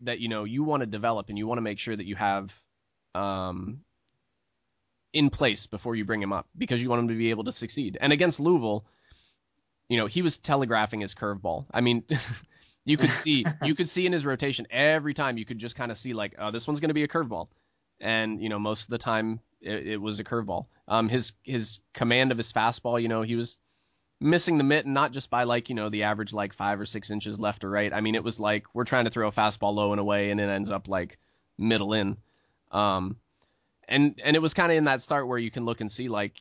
that you know you want to develop and you want to make sure that you have um in place before you bring him up because you want him to be able to succeed. And against Louisville, you know, he was telegraphing his curveball. I mean, you could see you could see in his rotation every time you could just kind of see like, oh, this one's going to be a curveball. And you know, most of the time it, it was a curveball. Um his his command of his fastball, you know, he was missing the mitt, and not just by like you know the average like five or six inches left or right. I mean, it was like we're trying to throw a fastball low and away, and it ends up like middle in. Um, and and it was kind of in that start where you can look and see like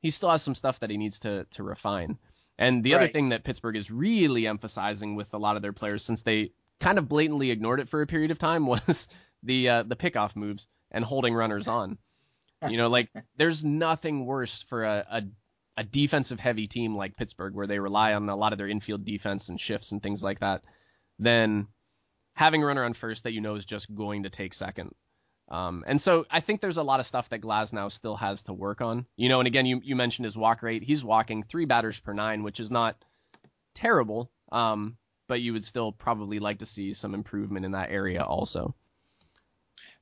he still has some stuff that he needs to to refine. And the other thing that Pittsburgh is really emphasizing with a lot of their players, since they kind of blatantly ignored it for a period of time, was the uh, the pickoff moves and holding runners on. You know, like there's nothing worse for a, a a defensive heavy team like Pittsburgh, where they rely on a lot of their infield defense and shifts and things like that, than having a runner on first that you know is just going to take second. Um, and so I think there's a lot of stuff that Glasnow still has to work on. You know, and again, you, you mentioned his walk rate. He's walking three batters per nine, which is not terrible. Um, but you would still probably like to see some improvement in that area also.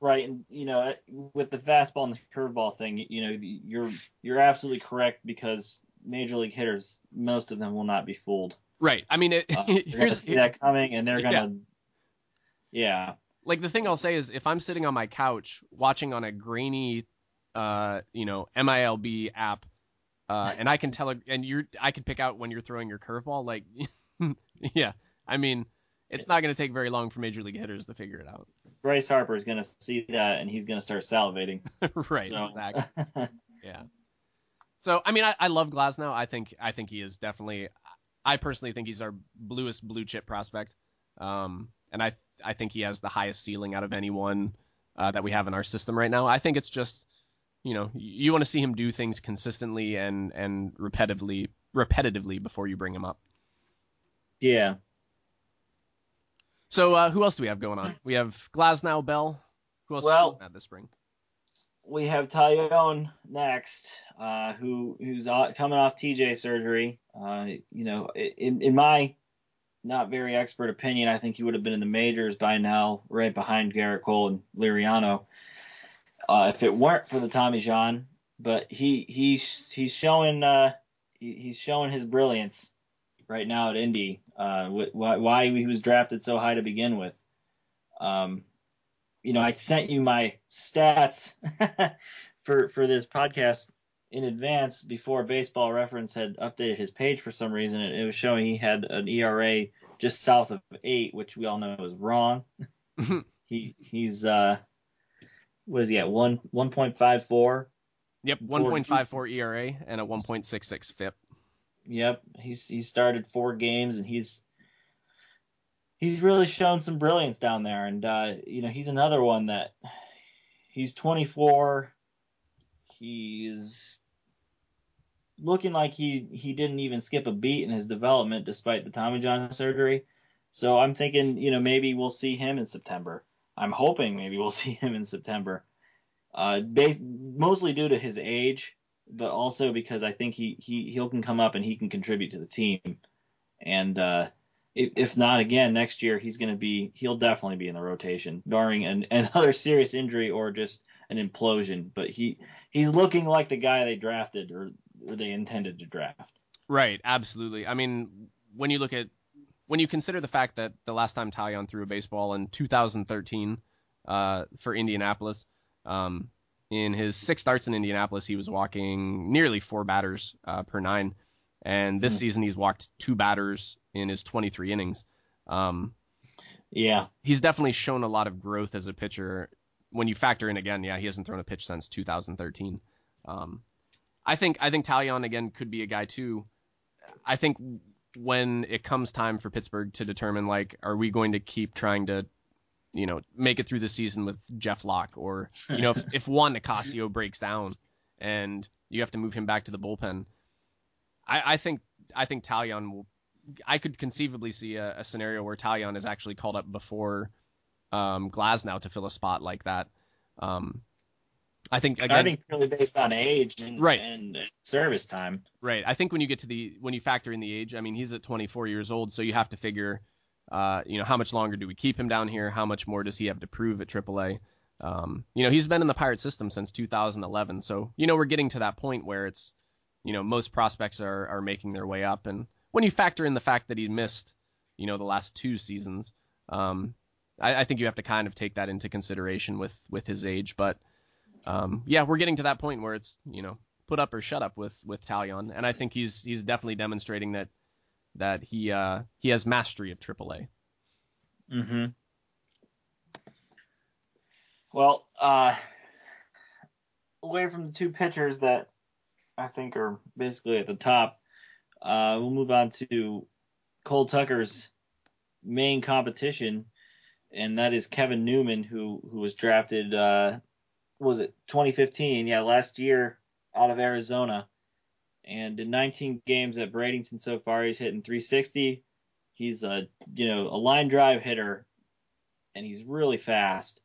Right, and you know, with the fastball and the curveball thing, you know, you're you're absolutely correct because major league hitters, most of them will not be fooled. Right. I mean, it, uh, you're gonna see that coming, and they're gonna, yeah. yeah. Like the thing I'll say is, if I'm sitting on my couch watching on a grainy, uh, you know, MILB app, uh, and I can tell, and you're, I can pick out when you're throwing your curveball, like, yeah. I mean, it's not going to take very long for major league hitters to figure it out. Bryce Harper is going to see that and he's going to start salivating. right. So. Exactly. yeah. So I mean, I, I love Glasnow. I think I think he is definitely. I personally think he's our bluest blue chip prospect, um, and I I think he has the highest ceiling out of anyone uh, that we have in our system right now. I think it's just, you know, you want to see him do things consistently and and repetitively repetitively before you bring him up. Yeah, so uh, who else do we have going on? We have Glasnow Bell. Who else well, at this spring? We have Taillon next, uh, who who's coming off TJ surgery. Uh, you know, in in my not very expert opinion, I think he would have been in the majors by now, right behind Gerrit Cole and Liriano. Uh, if it weren't for the Tommy John, but he he's he's showing uh, he, he's showing his brilliance right now at Indy. Uh, why, why he was drafted so high to begin with. Um, you know, I sent you my stats for for this podcast in advance before Baseball Reference had updated his page for some reason. It, it was showing he had an ERA just south of eight, which we all know is wrong. he he's uh, what is he at one one point five four? Yep, one point five four ERA and a one point six six FIP. Yep, he's he started four games and he's he's really shown some brilliance down there. And uh, you know, he's another one that he's 24. He's looking like he he didn't even skip a beat in his development despite the Tommy John surgery. So I'm thinking, you know, maybe we'll see him in September. I'm hoping maybe we'll see him in September. Uh, based, mostly due to his age but also because I think he he he can come up and he can contribute to the team. And uh, if, if not again next year, he's going to be he'll definitely be in the rotation, barring an, another serious injury or just an implosion. But he he's looking like the guy they drafted or, or they intended to draft. Right, absolutely. I mean, when you look at when you consider the fact that the last time Taillon threw a baseball in 2013 uh, for Indianapolis, um, in his six starts in Indianapolis, he was walking nearly four batters uh, per nine, and this mm. season he's walked two batters in his 23 innings. Um, yeah, he's definitely shown a lot of growth as a pitcher. When you factor in again, yeah, he hasn't thrown a pitch since 2013. Um, I think I think Taillon again could be a guy too. I think when it comes time for Pittsburgh to determine like, are we going to keep trying to you know, make it through the season with Jeff Locke, or you know, if, if Juan Nicasio breaks down and you have to move him back to the bullpen, I, I think I think Taillon will. I could conceivably see a, a, scenario where Taillon is actually called up before um, Glasnow to fill a spot like that. Um, I think again, I think purely based on age and, right. and service time. Right. I think when you get to the when you factor in the age, I mean, he's at 24 years old, so you have to figure uh, you know, how much longer do we keep him down here? How much more does he have to prove at AAA? Um, you know, he's been in the Pirate system since 2011, so you know we're getting to that point where it's, you know, most prospects are are making their way up, and when you factor in the fact that he missed, you know, the last two seasons, um, I, I think you have to kind of take that into consideration with with his age. But um, yeah, we're getting to that point where it's you know put up or shut up with with Taillon, and I think he's he's definitely demonstrating that that he uh, he has mastery of AAA. Mm-hmm. Well, uh, away from the two pitchers that I think are basically at the top, uh, we'll move on to Cole Tucker's main competition, and that is Kevin Newman, who who was drafted. Uh, was it 2015? Yeah, last year out of Arizona. And in 19 games at Bradenton so far, he's hitting 360. He's a you know a line drive hitter, and he's really fast.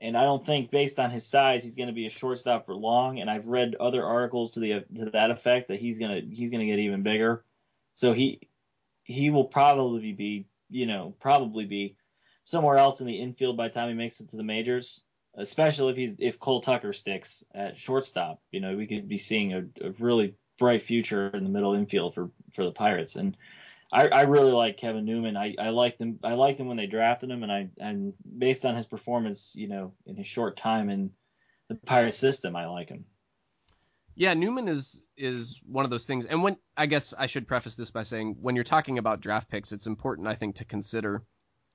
and I don't think based on his size he's going to be a shortstop for long. And I've read other articles to the to that effect that he's gonna he's gonna get even bigger. So he he will probably be you know probably be somewhere else in the infield by the time he makes it to the majors. Especially if he's if Cole Tucker sticks at shortstop, you know we could be seeing a, a really bright future in the middle infield for for the Pirates. And I, I really like Kevin Newman. I, I liked him. I liked him when they drafted him, and I and based on his performance, you know, in his short time in the Pirate system, I like him. Yeah, Newman is is one of those things. And when I guess I should preface this by saying when you're talking about draft picks, it's important I think to consider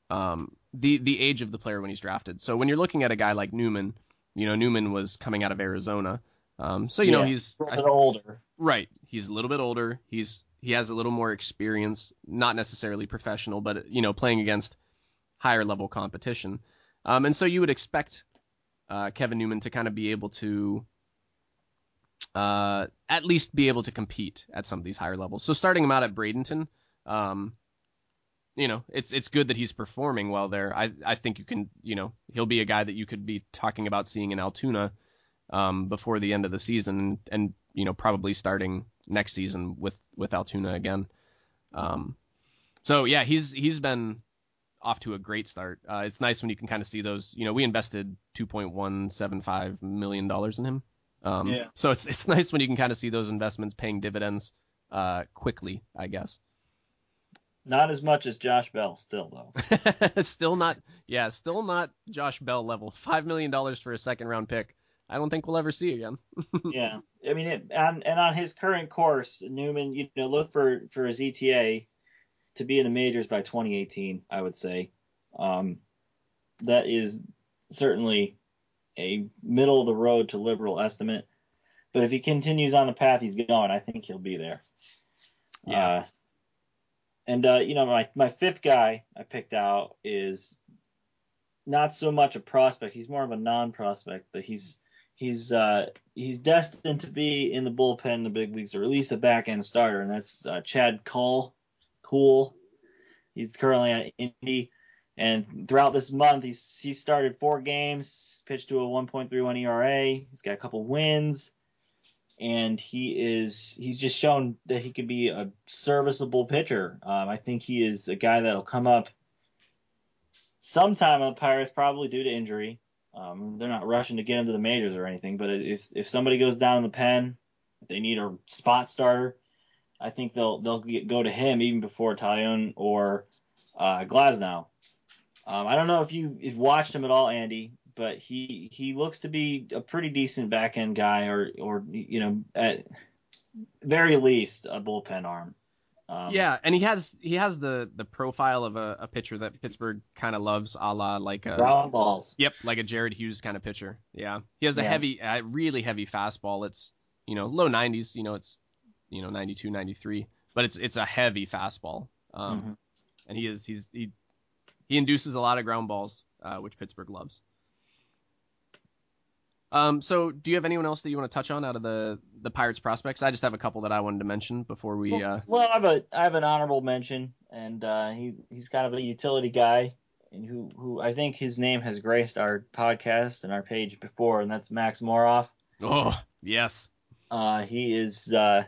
um, the the age of the player when he's drafted. So when you're looking at a guy like Newman, you know Newman was coming out of Arizona, um, so you Yeah, know he's a I little bit older. Right. He's a little bit older. He's he has a little more experience, not necessarily professional, but you know, playing against higher level competition. Um, and so you would expect uh, Kevin Newman to kind of be able to uh, at least be able to compete at some of these higher levels. So starting him out at Bradenton, um, you know, it's it's good that he's performing well there. I I think you can, you know, he'll be a guy that you could be talking about seeing in Altoona um, before the end of the season, and, you know probably starting next season with with Altoona again. Um, so yeah, he's he's been off to a great start. Uh, it's nice when you can kind of see those. You know, we invested 2.175 million dollars in him. Um, Yeah. So it's it's nice when you can kind of see those investments paying dividends uh, quickly, I guess. Not as much as Josh Bell, still though. still not, yeah, still not Josh Bell level. Five million dollars for a second round pick. I don't think we'll ever see again. yeah, I mean, it, and, and on his current course, Newman, you know, look for for his ETA to be in the majors by 2018. I would say, um, that is certainly a middle of the road to liberal estimate. But if he continues on the path he's going, I think he'll be there. Yeah. Uh, and uh, you know, my my fifth guy I picked out is not so much a prospect. He's more of a non-prospect, but he's he's uh, he's destined to be in the bullpen in the big leagues, or at least a back end starter, and that's uh, Chad Kuhl. Cool. He's currently at Indy, and throughout this month, he's he started four games, pitched to a 1.31 ERA. He's got a couple wins, and he is he's just shown that he can be a serviceable pitcher. Um, I think he is a guy that'll come up sometime on the Pirates, probably due to injury. Um, they're not rushing to get him to the majors or anything, but if if somebody goes down in the pen, they need a spot starter, I think they'll they'll get, go to him even before Taillon or uh, Glasnow. Um, I don't know if you you've watched him at all, Andy, but he he looks to be a pretty decent back end guy, or or you know at very least a bullpen arm. Um, yeah, and he has he has the the profile of a, a pitcher that Pittsburgh kind of loves, a la like a ground balls. Yep, like a Jared Hughes kind of pitcher. Yeah, he has a Yeah. heavy, a really heavy fastball. It's you know low 90s. You know it's you know 92, 93, but it's it's a heavy fastball. Um, Mhm. and he is he's he he induces a lot of ground balls, uh, which Pittsburgh loves. Um, so do you have anyone else that you want to touch on out of the the Pirates prospects? I just have a couple that I wanted to mention before we. Uh, Well, I have a I have an honorable mention, and uh, he's he's kind of a utility guy, and who who I think his name has graced our podcast and our page before, and that's Max Moroff. oh yes, Uh, he is uh,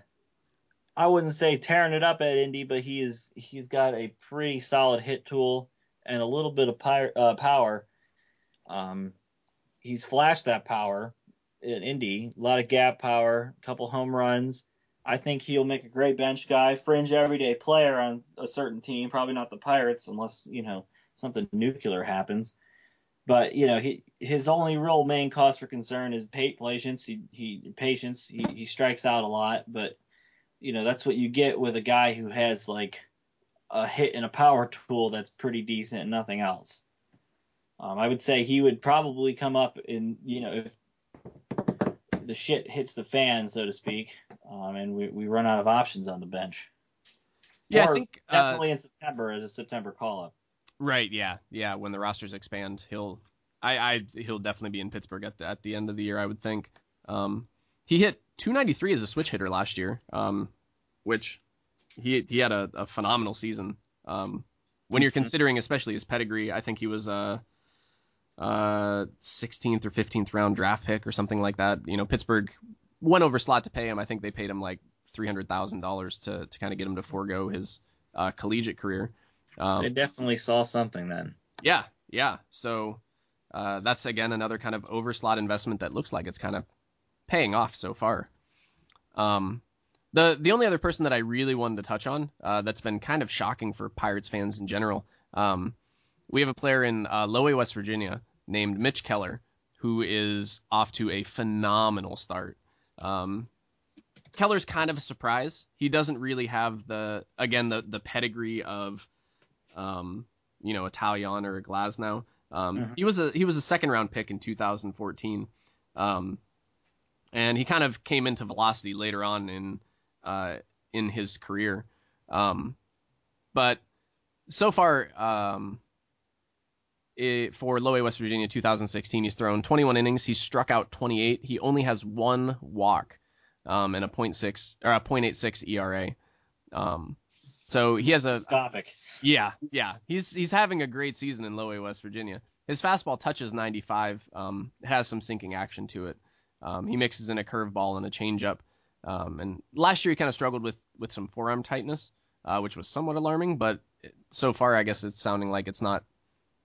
I wouldn't say tearing it up at Indy, but he is he's got a pretty solid hit tool and a little bit of uh, power. Um, he's flashed that power in Indy, a lot of gap power, a couple home runs. I think he'll make a great bench guy, fringe everyday player on a certain team. Probably not the Pirates, unless you know something nuclear happens. But you know, he his only real main cause for concern is patience. He he patience. He he strikes out a lot, but you know that's what you get with a guy who has like a hit and a power tool that's pretty decent and nothing else. Um, I would say he would probably come up in you know if the shit hits the fan, so to speak, um, and we, we run out of options on the bench. yeah, Or I think uh, Definitely in September as a September call up. Right. Yeah. Yeah. When the rosters expand, he'll, I, I, he'll definitely be in Pittsburgh at the at the end of the year. I would think. Um, he hit 293 as a switch hitter last year. Um, which he he had a, a phenomenal season. Um, when you're Mhm. considering especially his pedigree, I think he was uh, uh 16th or 15th round draft pick or something like that. You know, Pittsburgh went over slot to pay him. I think they paid him like three hundred thousand dollars to to kind of get him to forego his uh, collegiate career. Um, they definitely saw something then. Yeah, yeah. So uh, that's again another kind of overslot investment that looks like it's kind of paying off so far. Um, the the only other person that I really wanted to touch on uh, that's been kind of shocking for Pirates fans in general. Um, we have a player in uh, West Virginia named Mitch Keller who is off to a phenomenal start. Um, Keller's kind of a surprise. He doesn't really have the again the the pedigree of um, you know, a Taillon or a Glasnow. Um, mm-hmm. He was a he was a second round pick in 2014, um, and he kind of came into velocity later on in uh, in his career. Um, but so far, um, for Low A West Virginia 2016, he's thrown 21 innings. He's struck out 28. He only has one walk um, and a .6 or a .86 ERA. Um, so he has a Scopic. Yeah, yeah. He's he's having a great season in Low A West Virginia. His fastball touches 95. Um, it has some sinking action to it. Um, he mixes in a curveball and a changeup. Um, and last year he kind of struggled with with some forearm tightness, uh, which was somewhat alarming. But so far, I guess it's sounding like it's not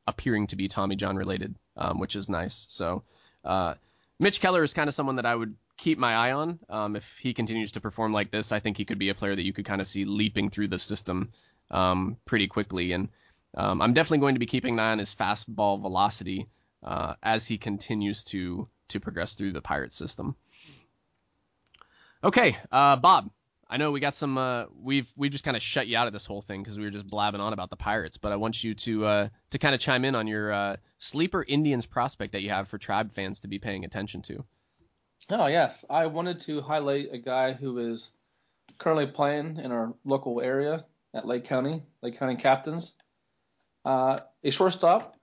appearing to be Tommy John related, um, which is nice. So uh, Mitch Keller is kind of someone that I would keep my eye on. Um, if he continues to perform like this, I think he could be a player that you could kind of see leaping through the system um, pretty quickly. And um, I'm definitely going to be keeping an eye on his fastball velocity uh, as he continues to to progress through the Pirates system. Okay, uh, Bob. I know we got some. Uh, we've we've just kind of shut you out of this whole thing because we were just blabbing on about the Pirates. But I want you to uh, to kind of chime in on your uh, sleeper Indians prospect that you have for Tribe fans to be paying attention to. Oh yes, I wanted to highlight a guy who is currently playing in our local area at Lake County, Lake County Captains. Uh, a shortstop,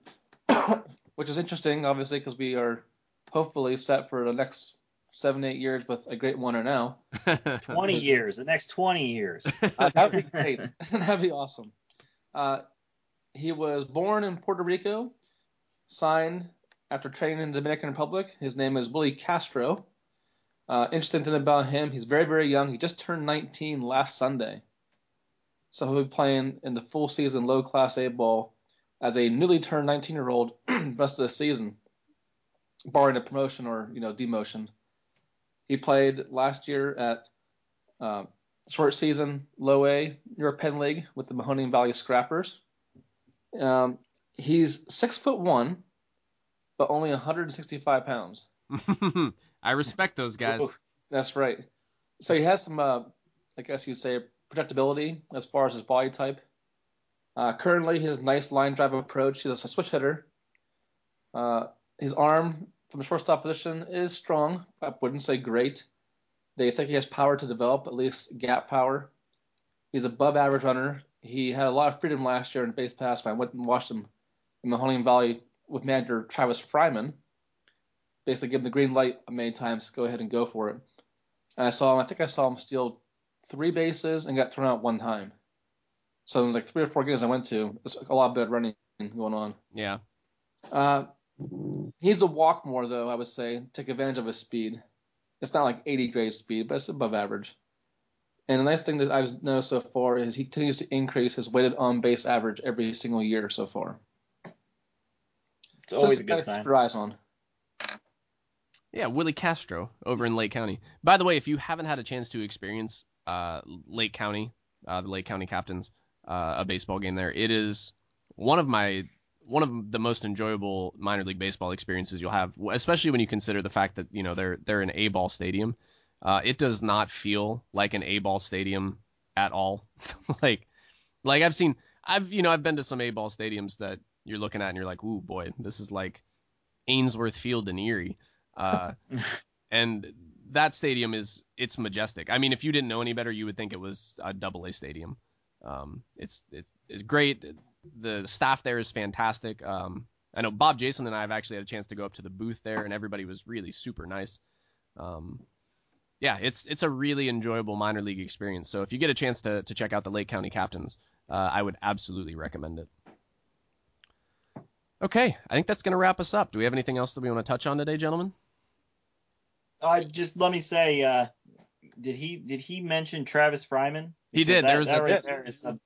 which is interesting, obviously, because we are hopefully set for the next seven, eight years with a great one winner now. 20 years, the next 20 years. Uh, that'd be great. that'd be awesome. Uh, he was born in Puerto Rico, signed after training in the Dominican Republic. His name is Willie Castro. Uh, interesting thing about him, he's very, very young. He just turned 19 last Sunday. So he'll be playing in the full season low class A ball as a newly turned 19 year old rest of the season, barring a promotion or you know demotion. He played last year at uh, short season low A New York Penn League with the Mahoning Valley Scrappers. Um, he's six foot one, but only 165 pounds. I respect those guys. That's right. So he has some, uh, I guess you'd say, projectability as far as his body type. Uh, currently, his nice line drive approach. He's a switch hitter. Uh, his arm from the shortstop position is strong. I wouldn't say great. They think he has power to develop, at least gap power. He's above average runner. He had a lot of freedom last year in base pass. I went and watched him in the Mahoning Valley with manager Travis Fryman basically give him the green light many times. Go ahead and go for it. And I saw him. I think I saw him steal three bases and got thrown out one time. So it was like three or four games I went to. It's a lot of bad running going on. Yeah. Uh, he needs to walk more though. I would say take advantage of his speed. It's not like 80 grade speed, but it's above average. And the nice thing that I've noticed so far is he continues to increase his weighted on base average every single year so far. It's always so a good sign. Keep your eyes on. Yeah, Willie Castro over in Lake County. By the way, if you haven't had a chance to experience uh, Lake County, uh, the Lake County Captains, uh, a baseball game there, it is one of my one of the most enjoyable minor league baseball experiences you'll have, especially when you consider the fact that you know they're they're an A ball stadium. Uh, it does not feel like an A ball stadium at all. like like I've seen I've you know I've been to some A ball stadiums that you're looking at and you're like, ooh boy, this is like Ainsworth Field in Erie. Uh, and that stadium is it's majestic. I mean, if you didn't know any better, you would think it was a double A stadium. Um, it's it's it's great. The staff there is fantastic. Um, I know Bob Jason and I have actually had a chance to go up to the booth there, and everybody was really super nice. Um, yeah, it's it's a really enjoyable minor league experience. So if you get a chance to to check out the Lake County Captains, uh, I would absolutely recommend it. Okay, I think that's going to wrap us up. Do we have anything else that we want to touch on today, gentlemen? Uh, just let me say, uh, did he did he mention Travis Fryman? He did. That, There was that a- right there is some.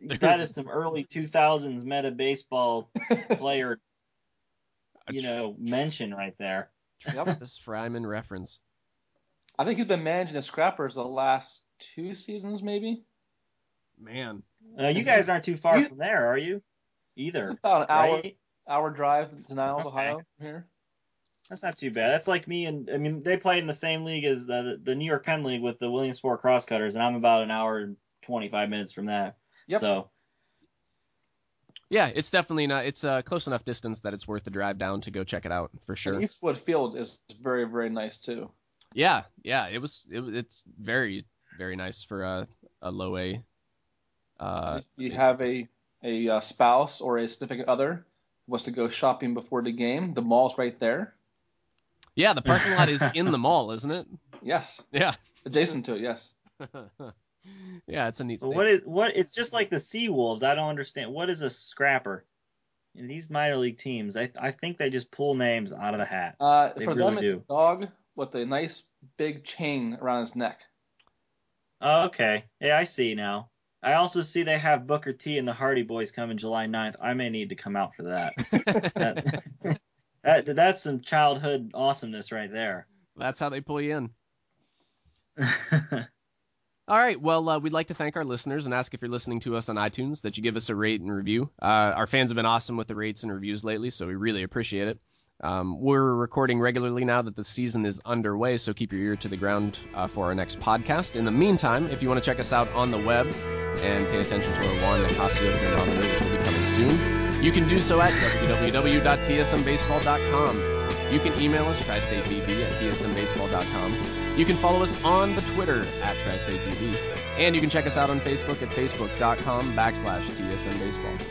There that was- is some early 2000s meta baseball player, you know, mention right there. Travis Fryman reference. I think he's been managing the Scrappers the last two seasons, maybe. Man, Uh, you guys aren't too far You- from there, are you? Either it's about an hour Right? hour drive to Niles, Okay. Ohio. Here. That's not too bad. That's like me and I mean they play in the same league as the the New York Penn League with the Williamsport Crosscutters, and I'm about an hour and 25 minutes from that. Yep. So yeah, it's definitely not. It's a close enough distance that it's worth the drive down to go check it out for sure. And Eastwood Field is very very nice too. Yeah, yeah, it was. It, it's very very nice for a a low A. Uh, if you have a a uh, spouse or a significant other who wants to go shopping before the game, the mall's right there. yeah, the parking lot is in the mall, isn't it? Yes, Yeah. adjacent to it. Yes. yeah, it's a neat. But what is what? It's just like the Sea Wolves. I don't understand. What is a scrapper? In these minor league teams, I I think they just pull names out of the hat. Uh, They for really them, it's do. a dog with a nice big chain around his neck. Oh, okay. Yeah, I see now. I also see they have Booker T and the Hardy Boys coming July 9th. I may need to come out for that. that, that that's some childhood awesomeness right there. That's how they pull you in. All right. Well, uh, we'd like to thank our listeners and ask if you're listening to us on iTunes that you give us a rate and review. Uh, our fans have been awesome with the rates and reviews lately, so we really appreciate it. Um, we're recording regularly now that the season is underway, so keep your ear to the ground uh, for our next podcast. In the meantime, if you want to check us out on the web and pay attention to our Juan Nicasio chronometer, which will be coming soon, you can do so at www.tsmbaseball.com. You can email us, tristatebb at tsmbaseball.com. You can follow us on the Twitter at tristatebb. And you can check us out on Facebook at facebook.com backslash tsmbaseball.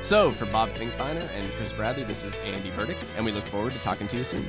So, for Bob Finkbeiner and Chris Bradley, this is Andy Burdick, and we look forward to talking to you soon.